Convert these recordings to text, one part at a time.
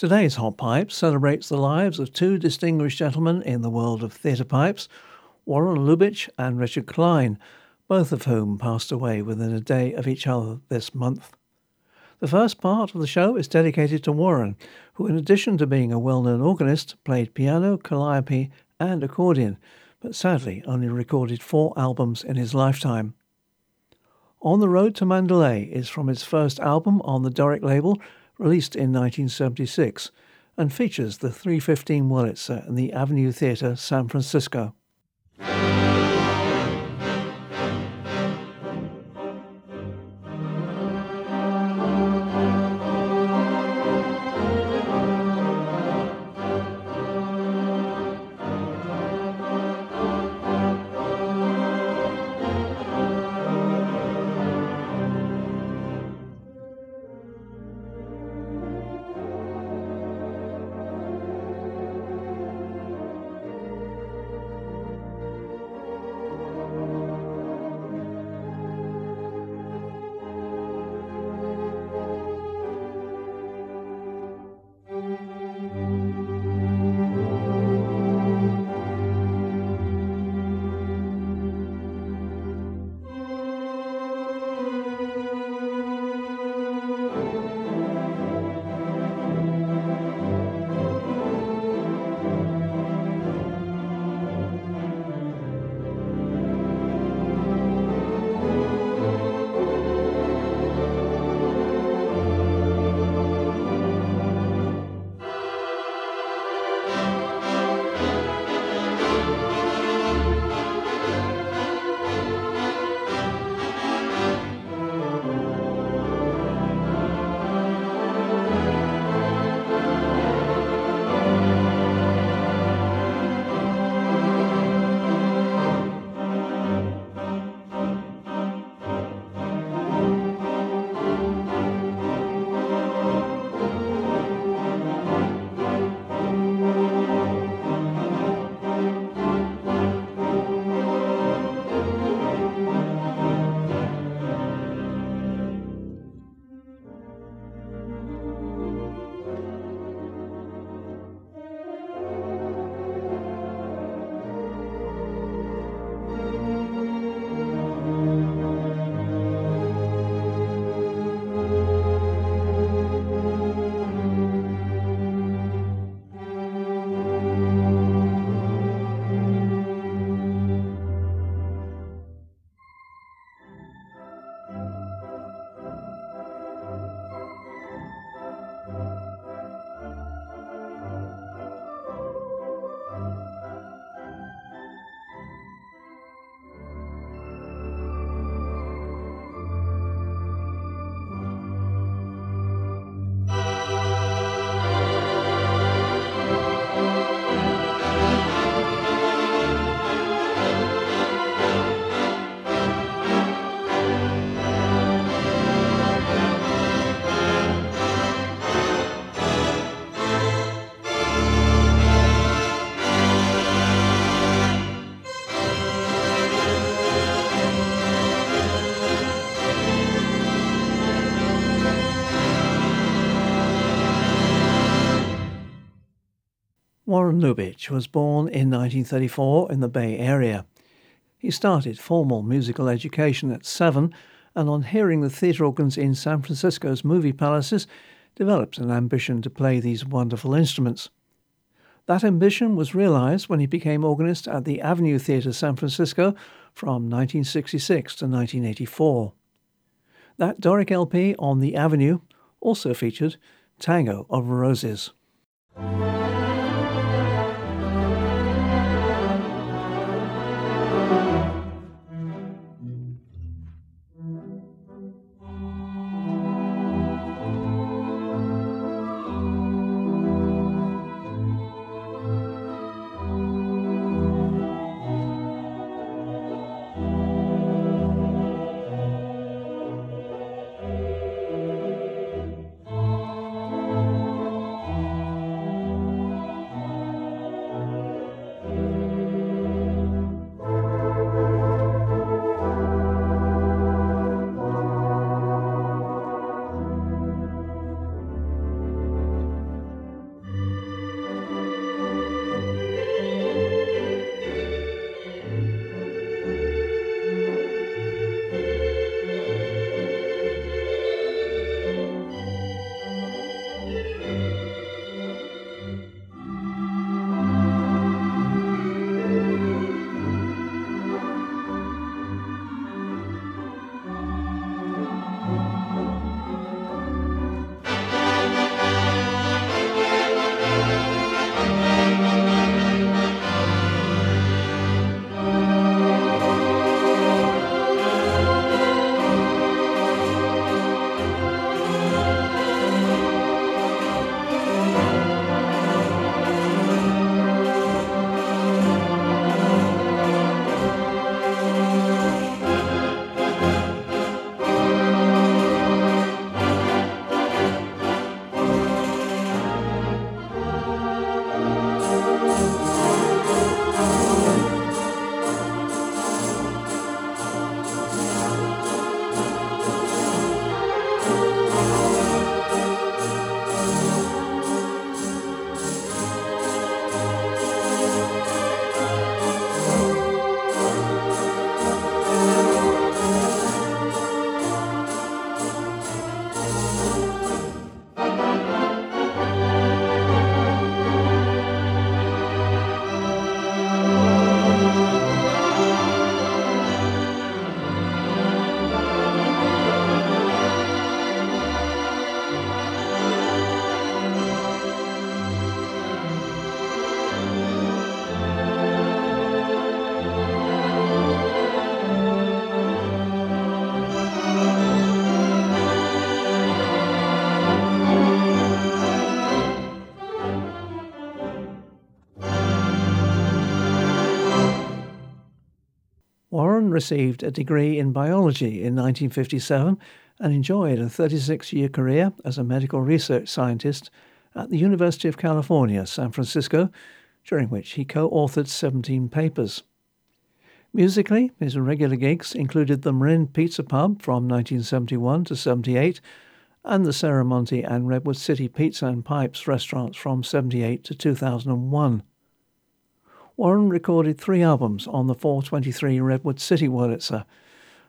Today's Hot Pipes celebrates the lives of two distinguished gentlemen in the world of theatre pipes, Warren Lubich and Richard Klein, both of whom passed away within a day of each other this month. The first part of the show is dedicated to Warren, who, in addition to being a well known organist, played piano, calliope, and accordion, but sadly only recorded four albums in his lifetime. On the Road to Mandalay is from his first album on the Doric label, released in 1976, and features the 315 Wurlitzer in the Avenue Theatre, San Francisco. Warren Lubich was born in 1934 in the Bay Area. He started formal musical education at seven and, on hearing the theatre organs in San Francisco's movie palaces, developed an ambition to play these wonderful instruments. That ambition was realized when he became organist at the Avenue Theatre San Francisco from 1966 to 1984. That Doric LP on the Avenue also featured Tango of Roses. Received a degree in biology in 1957 and enjoyed a 36 year career as a medical research scientist at the University of California, San Francisco, during which he co authored 17 papers. Musically, his regular gigs included the Marin Pizza Pub from 1971 to 78 and the Serramonte and Redwood City Pizza and Pipes restaurants from 78 to 2001. Warren recorded three albums on the 423 Redwood City Wurlitzer.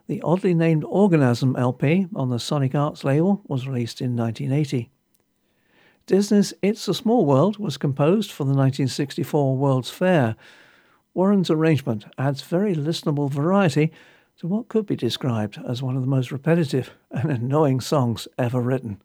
The oddly named Organism LP on the Sonic Arts label was released in 1980. Disney's It's a Small World was composed for the 1964 World's Fair. Warren's arrangement adds very listenable variety to what could be described as one of the most repetitive and annoying songs ever written.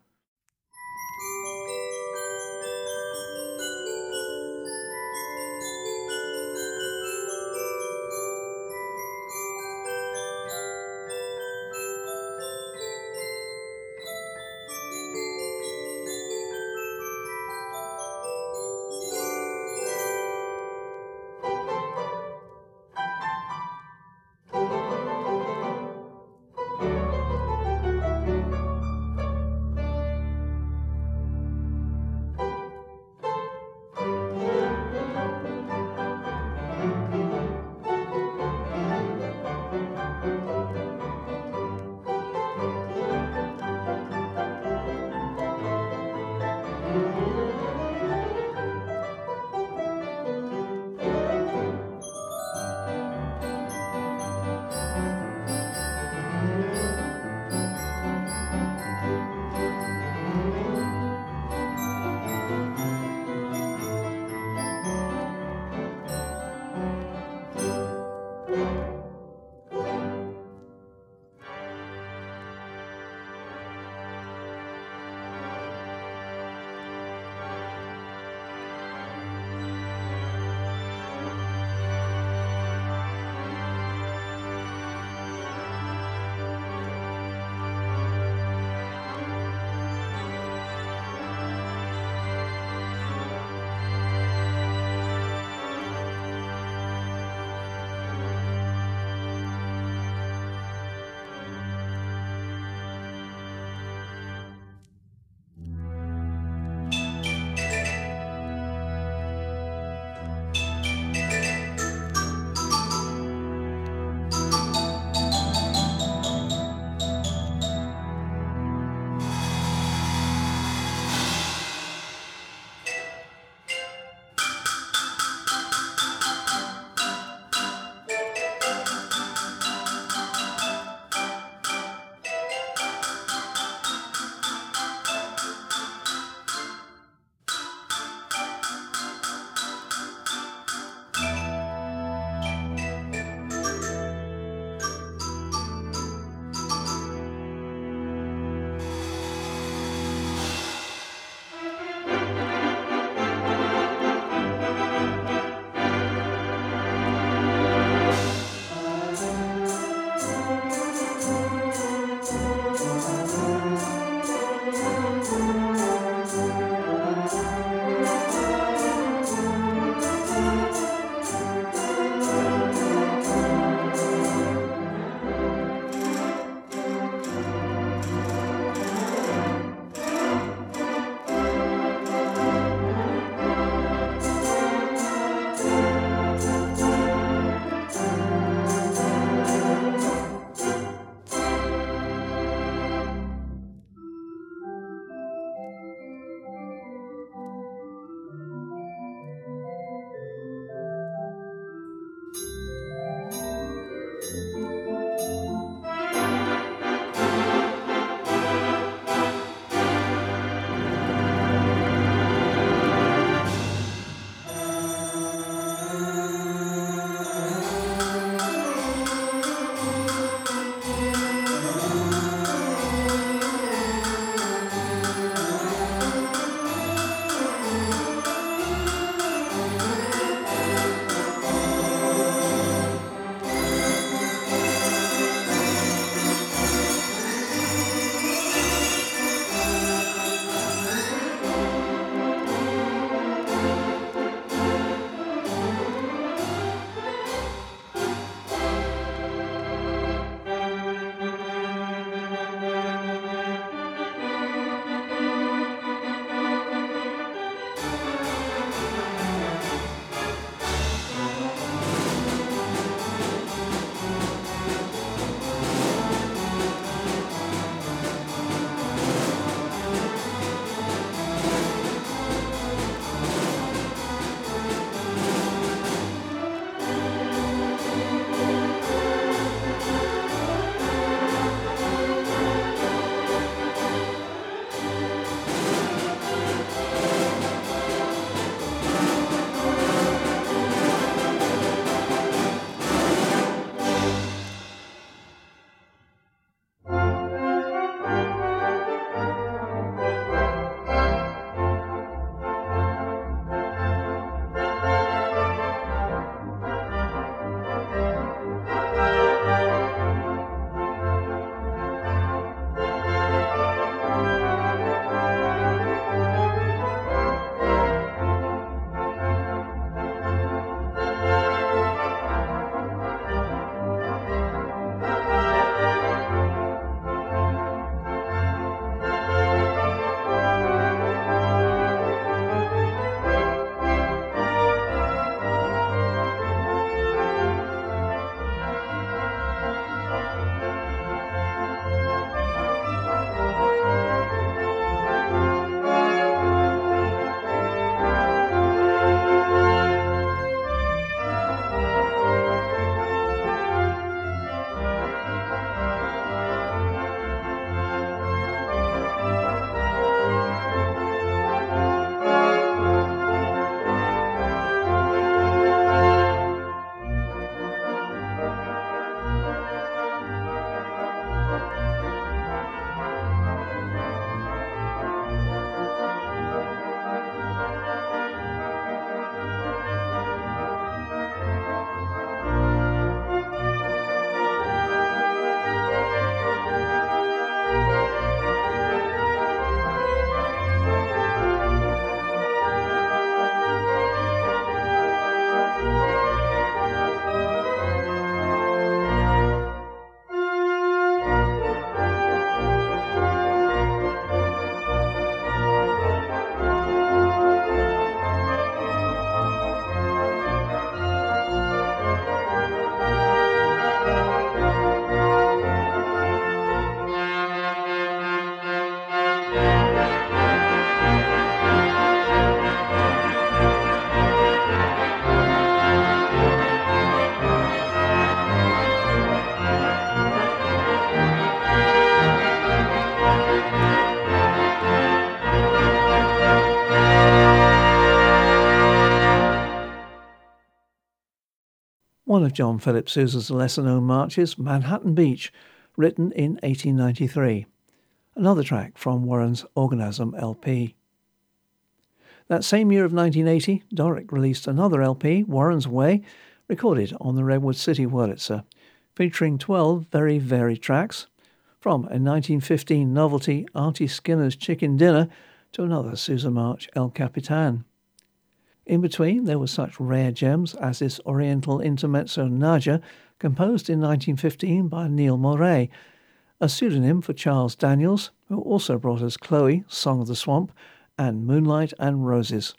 One of John Philip Sousa's lesser known marches, Manhattan Beach, written in 1893. Another track from Warren's Organism LP. That same year of 1980, Doric released another LP, Warren's Way, recorded on the Redwood City Wurlitzer, featuring 12 very varied tracks, from a 1915 novelty Auntie Skinner's Chicken Dinner to another Sousa March El Capitan. In between, there were such rare gems as this Oriental intermezzo Nadja, composed in 1915 by Neil Moret, a pseudonym for Charles Daniels, who also brought us Chloe, Song of the Swamp, and Moonlight and Roses.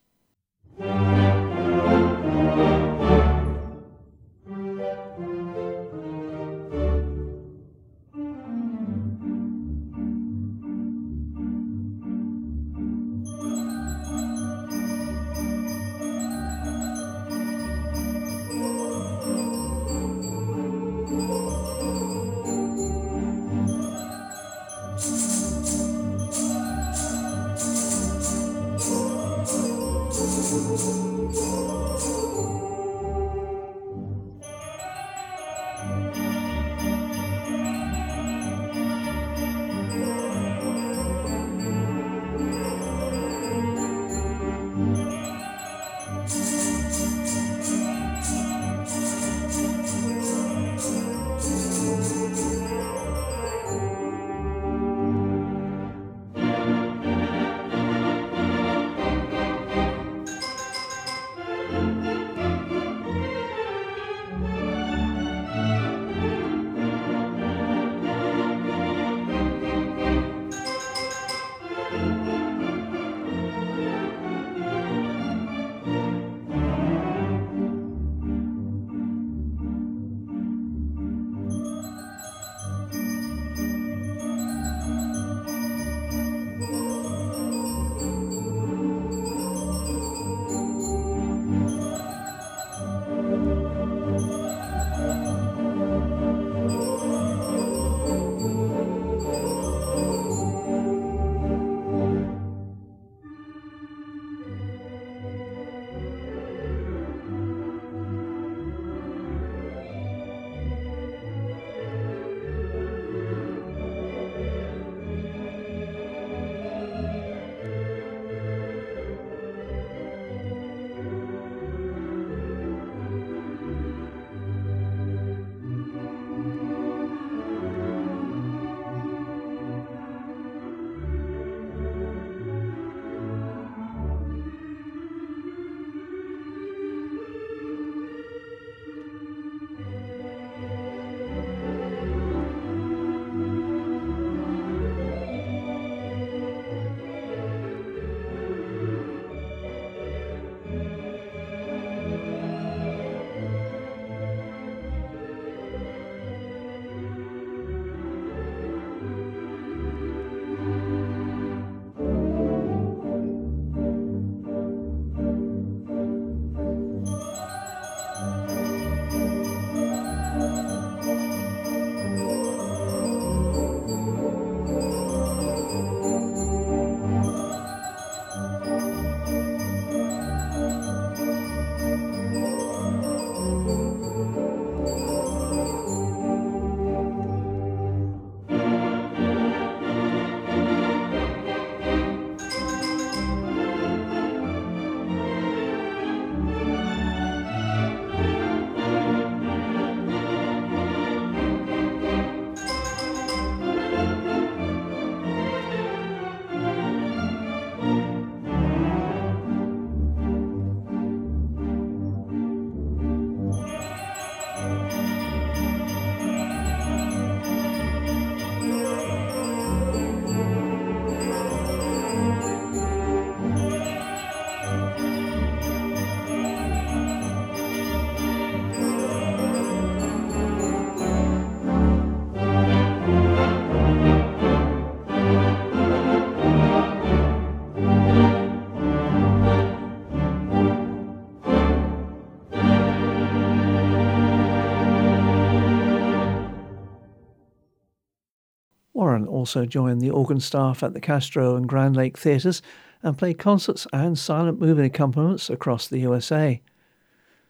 Also joined the organ staff at the Castro and Grand Lake theatres and played concerts and silent movie accompaniments across the USA.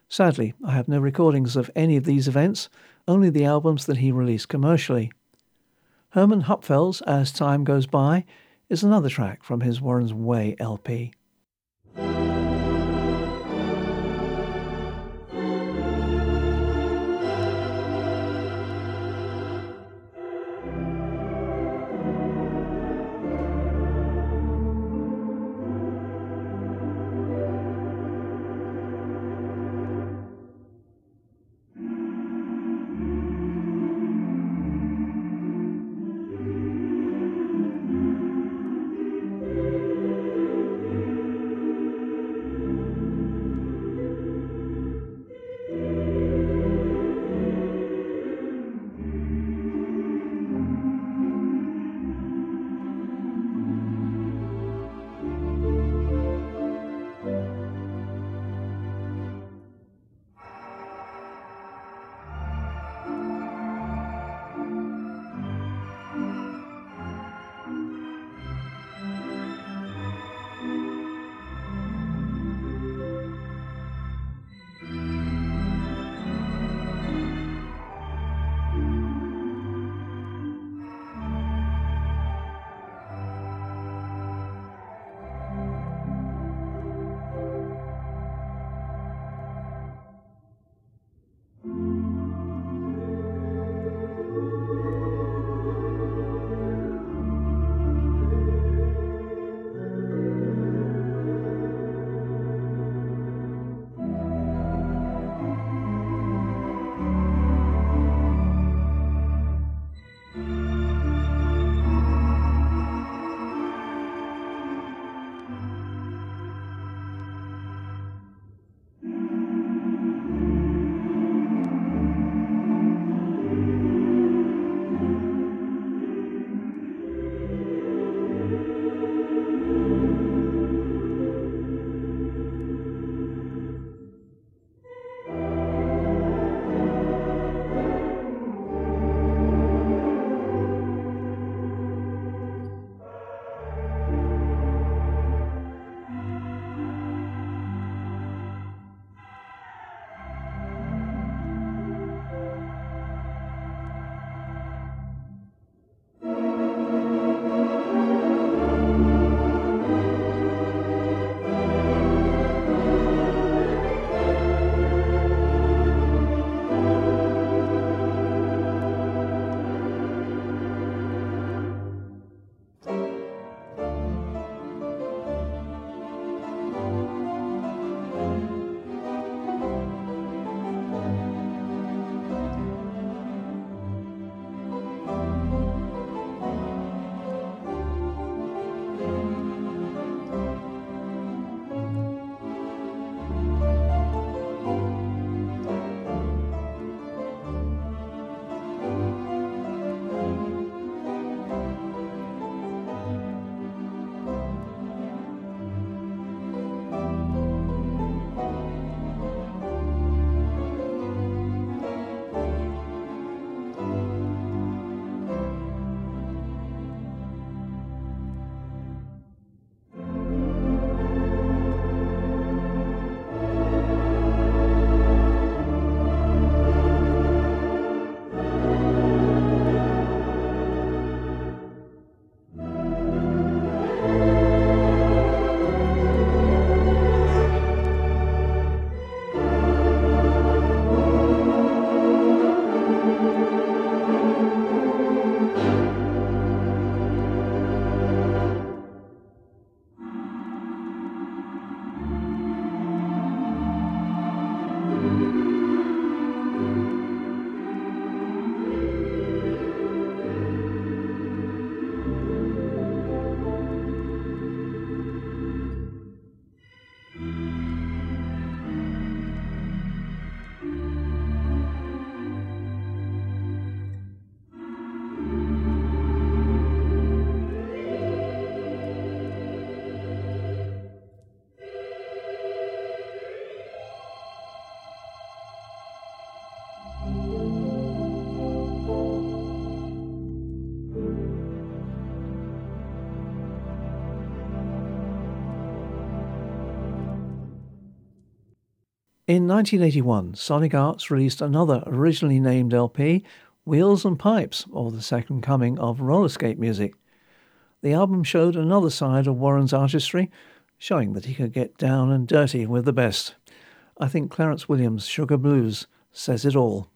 Sadly, I have no recordings of any of these events, only the albums that he released commercially. Herman Hupfeld's As Time Goes By is another track from his Warren's Way LP. In 1981, Sonic Arts released another originally named LP, Wheels and Pipes, or the second coming of roller skate music. The album showed another side of Warren's artistry, showing that he could get down and dirty with the best. I think Clarence Williams' Sugar Blues says it all.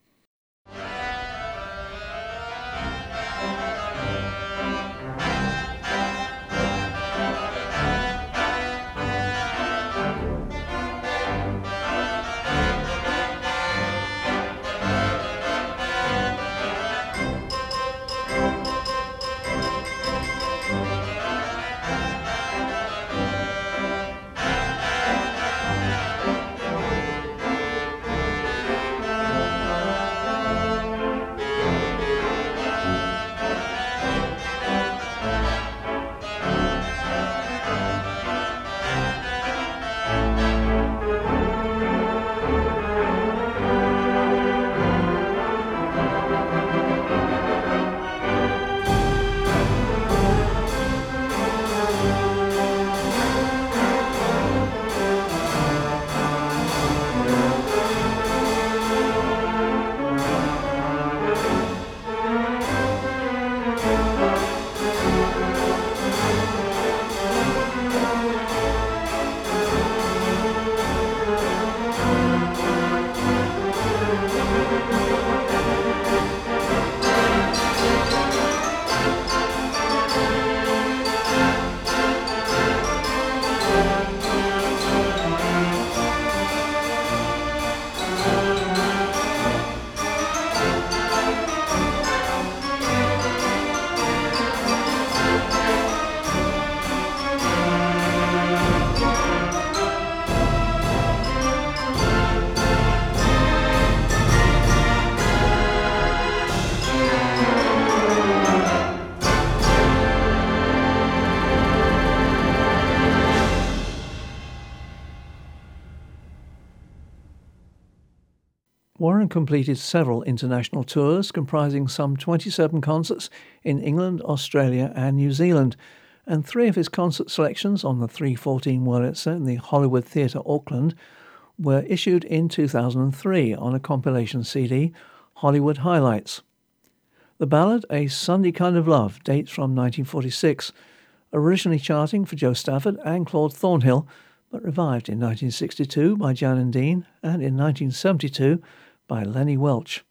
Completed several international tours comprising some 27 concerts in England, Australia, and New Zealand, and three of his concert selections on the 314 Wurlitzer in the Hollywood Theatre Auckland were issued in 2003 on a compilation CD, Hollywood Highlights. The ballad, A Sunday Kind of Love, dates from 1946, originally charting for Jo Stafford and Claude Thornhill, but revived in 1962 by Jan and Dean and in 1972 by Lenny Welch.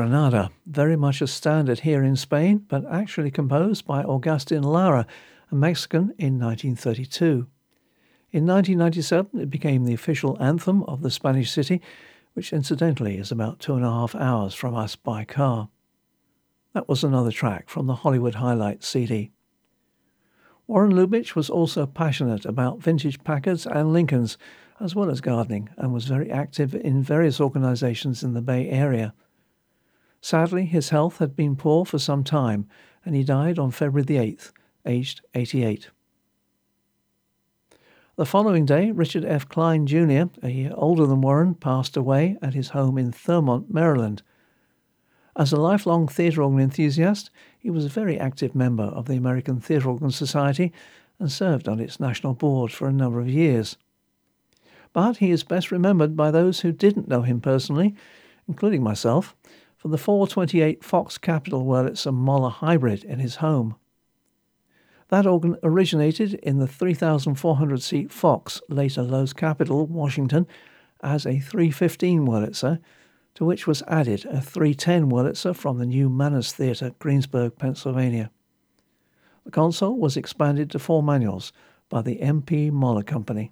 Granada, very much a standard here in Spain, but actually composed by Augustin Lara, a Mexican, in 1932. In 1997, it became the official anthem of the Spanish city, which incidentally is about two and a half hours from us by car. That was another track from the Hollywood Highlights CD. Warren Lubich was also passionate about vintage Packards and Lincolns, as well as gardening, and was very active in various organizations in the Bay Area. Sadly, his health had been poor for some time, and he died on February the 8th, aged 88. The following day, Richard F. Kline Jr., a year older than Warren, passed away at his home in Thurmont, Maryland. As a lifelong theatre organ enthusiast, he was a very active member of the American Theatre Organ Society and served on its national board for a number of years. But he is best remembered by those who didn't know him personally, including myself, for the 428 Fox Capitol Wurlitzer Moller hybrid in his home. That organ originated in the 3,400 seat Fox, later Loew's Capitol, Washington, as a 315 Wurlitzer, to which was added a 310 Wurlitzer from the new Manos Theatre, Greensburg, Pennsylvania. The console was expanded to four manuals by the MP Moller Company.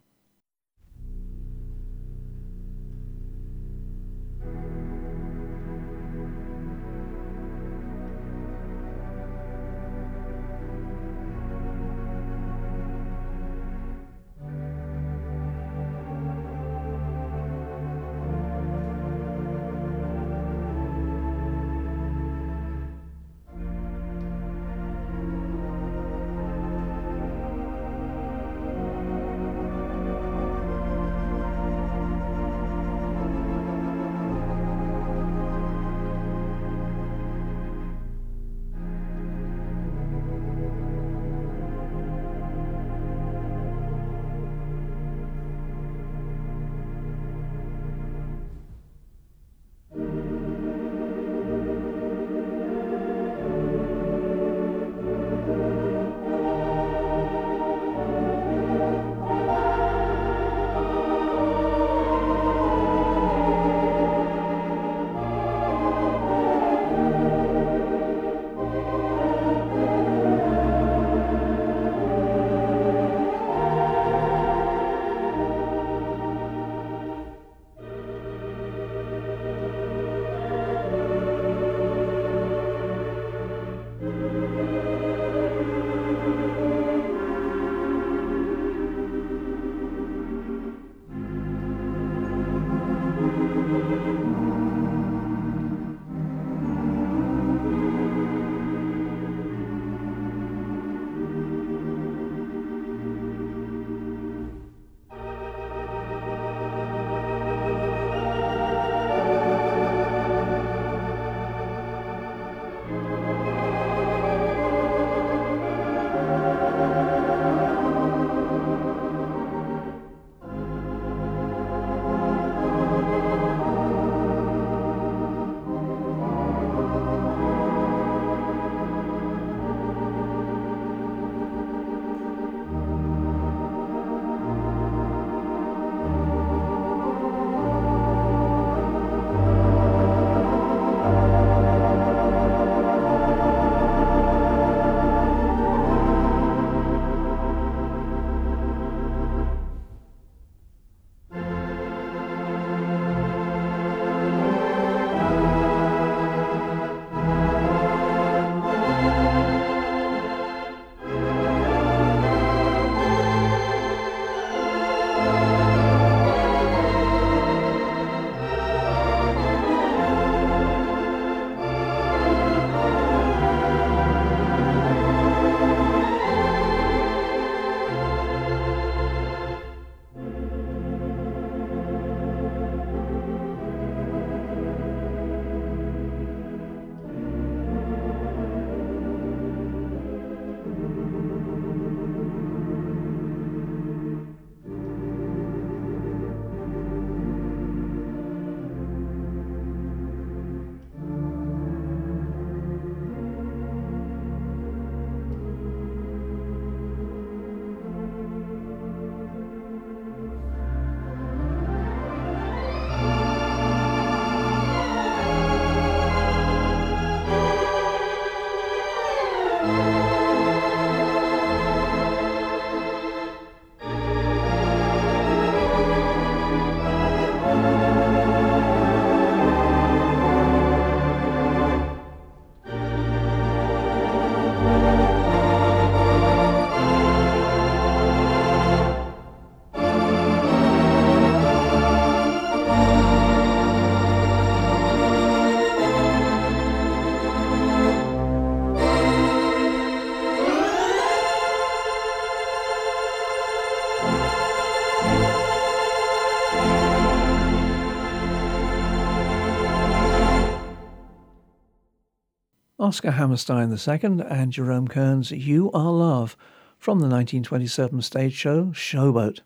Oscar Hammerstein II and Jerome Kern's You Are Love from the 1927 stage show Showboat.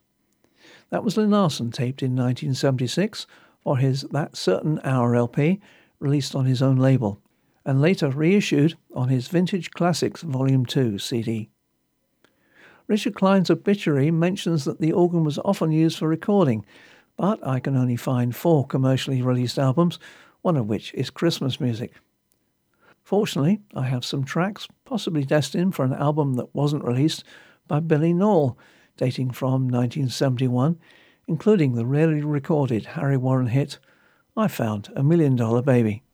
That was Lyn Larsen taped in 1976 for his That Certain Hour LP, released on his own label, and later reissued on his Vintage Classics Volume 2 CD. Richard Kline's obituary mentions that the organ was often used for recording, but I can only find four commercially released albums, one of which is Christmas music. Fortunately, I have some tracks, possibly destined for an album that wasn't released, by Billy Nalle, dating from 1971, including the rarely recorded Harry Warren hit, I Found a Million Dollar Baby.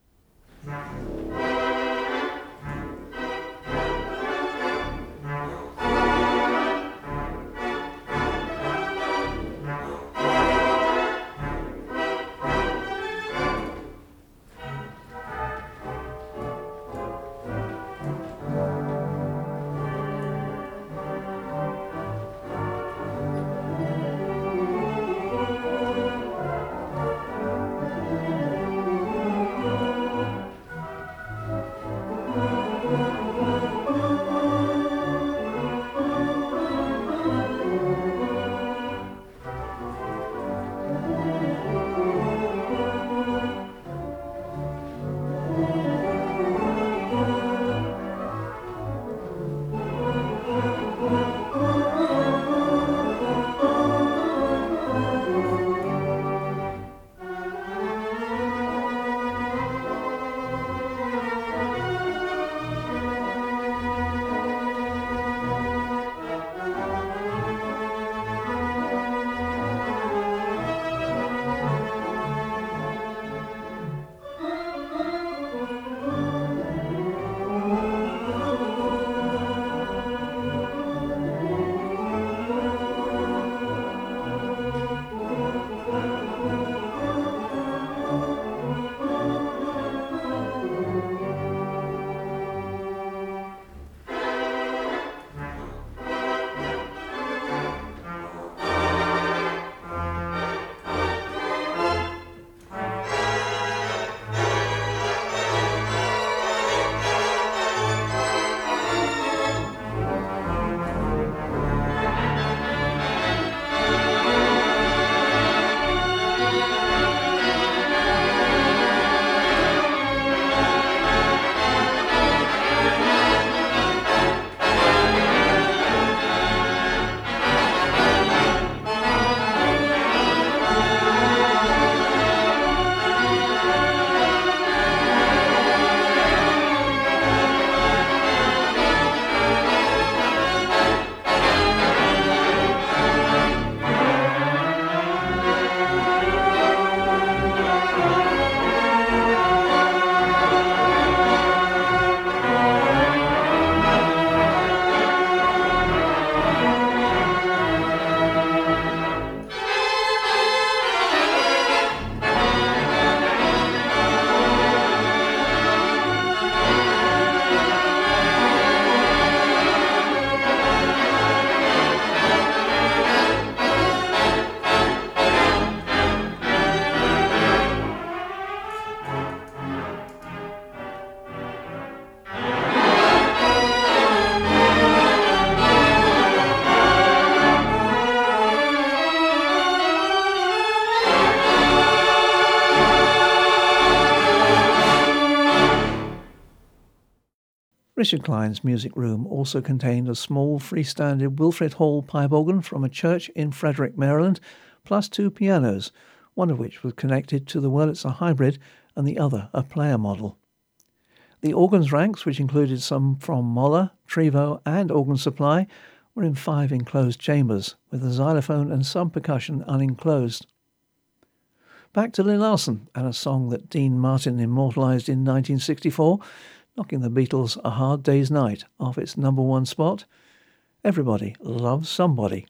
Richard Kline's music room also contained a small freestanding Wilfred Hall pipe organ from a church in Frederick, Maryland, plus two pianos, one of which was connected to the Wurlitzer hybrid and the other a player model. The organs ranks, which included some from Moller, Trivo, and Organ Supply, were in five enclosed chambers, with the xylophone and some percussion unenclosed. Back to Lyn Larsen and a song that Dean Martin immortalised in 1964 knocking the Beatles' A Hard Day's Night off its number one spot. Everybody loves somebody.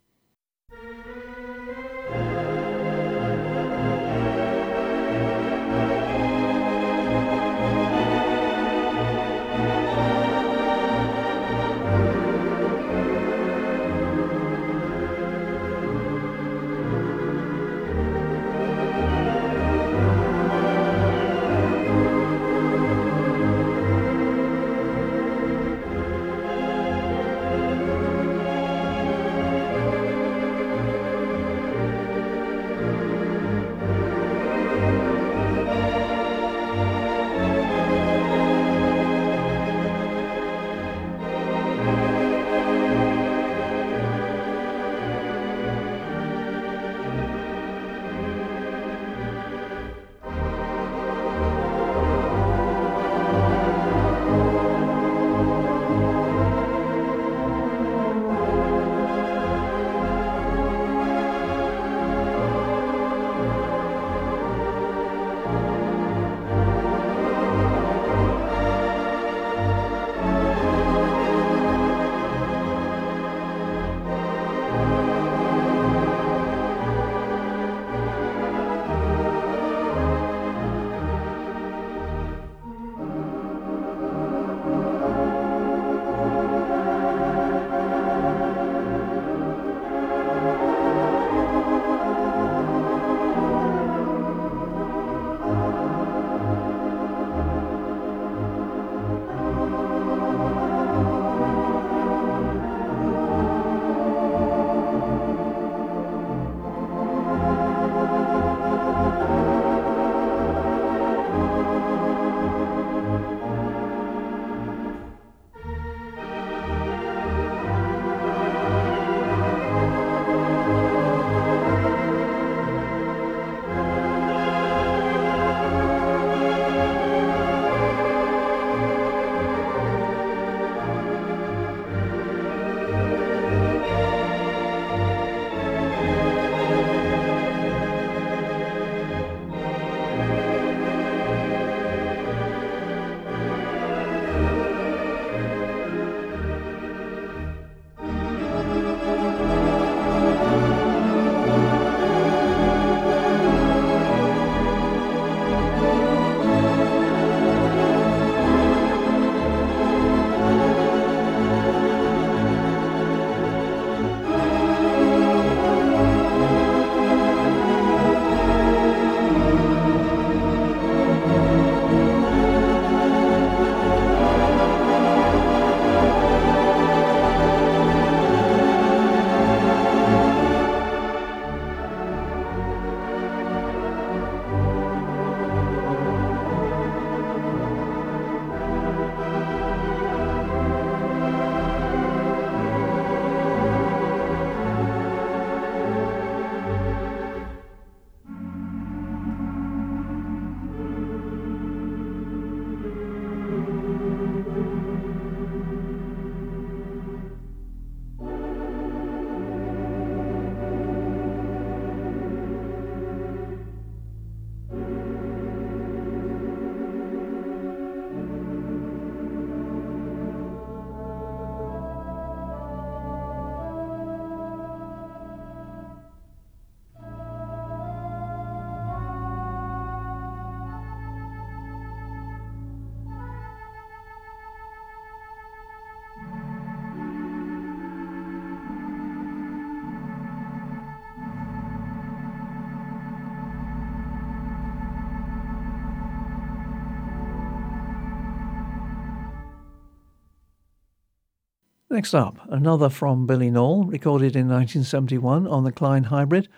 Next up, another from Billy Nalle, recorded in 1971 on the Kline Hybrid.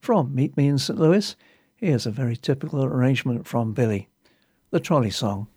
From Meet Me in St. Louis, here's a very typical arrangement from Billy the trolley song.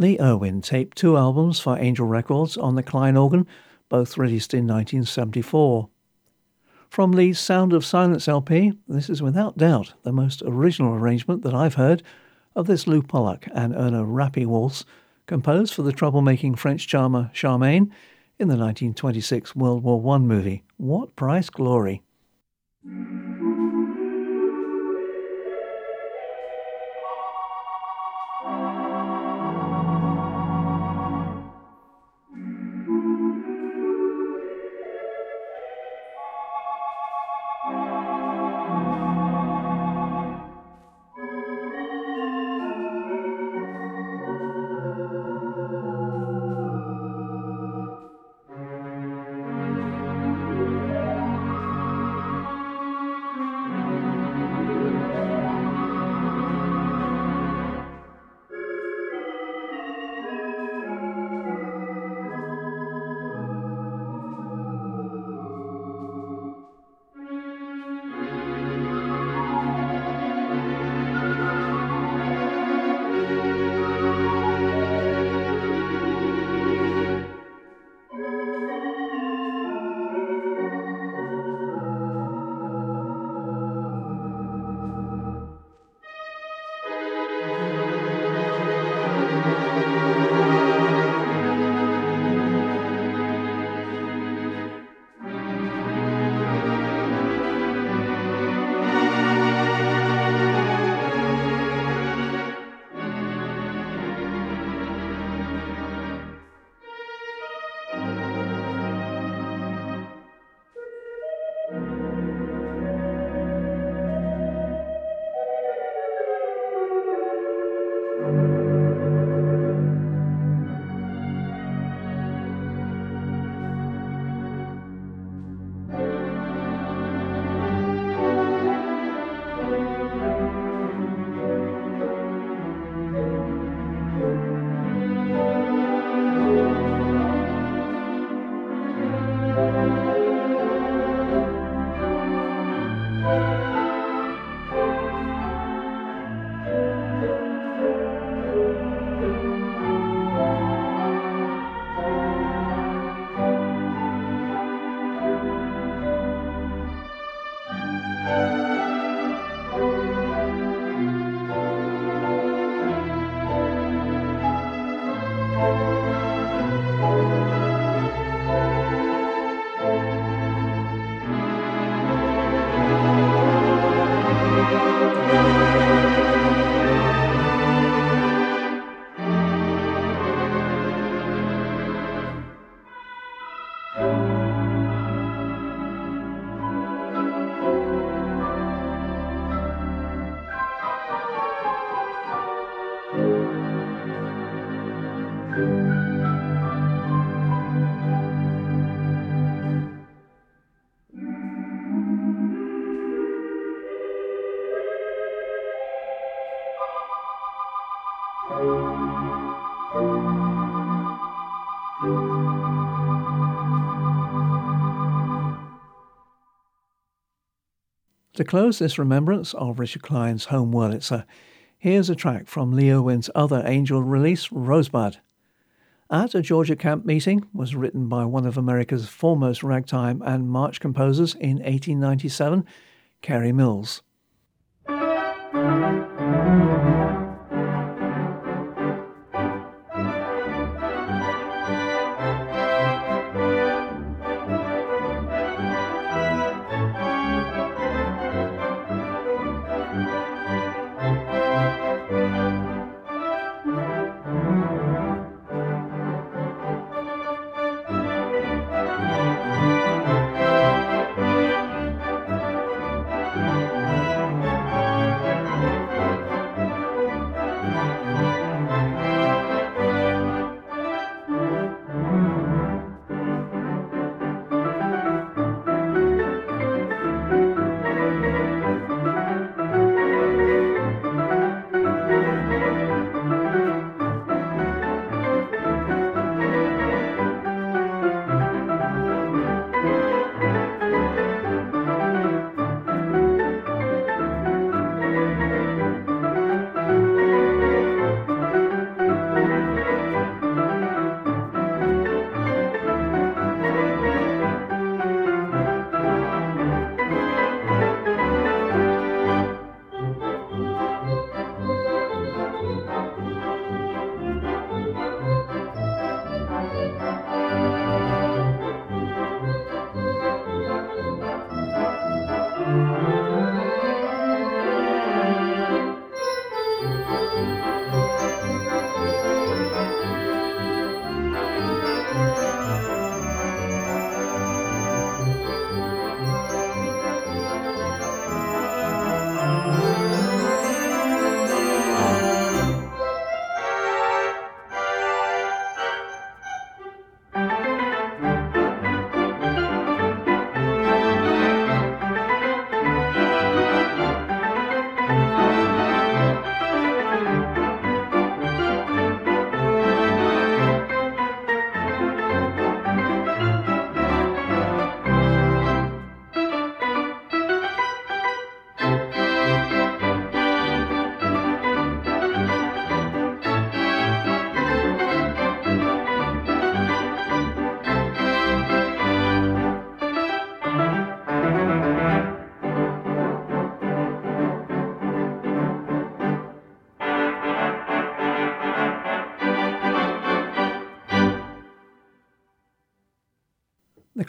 Lee Erwin taped two albums for Angel Records on the Kline organ, both released in 1974. From Lee's Sound of Silence LP, this is without doubt the most original arrangement that I've heard of this Lew Pollack and Erno Rapee waltz, composed for the troublemaking French charmer Charmaine in the 1926 World War I movie. What price glory! Close this remembrance of Richard Kline's home Wurlitzer, here's a track from Lee Erwin's other Angel release, Rosebud. At a Georgia camp meeting was written by one of America's foremost ragtime and march composers in 1897, Kerry Mills.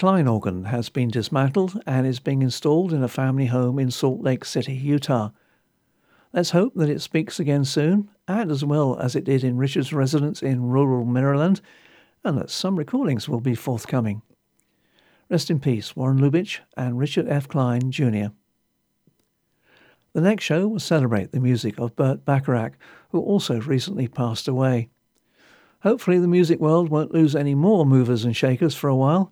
Kline organ has been dismantled and is being installed in a family home in Salt Lake City, Utah. Let's hope that it speaks again soon, and as well as it did in Richard's residence in rural Maryland, and that some recordings will be forthcoming. Rest in peace, Warren Lubich and Richard F. Kline, Jr. The next show will celebrate the music of Burt Bacharach, who also recently passed away. Hopefully, the music world won't lose any more movers and shakers for a while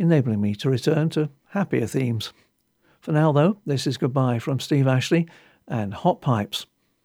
enabling me to return to happier themes. For now, though, this is goodbye from Steve Ashley and Hot Pipes.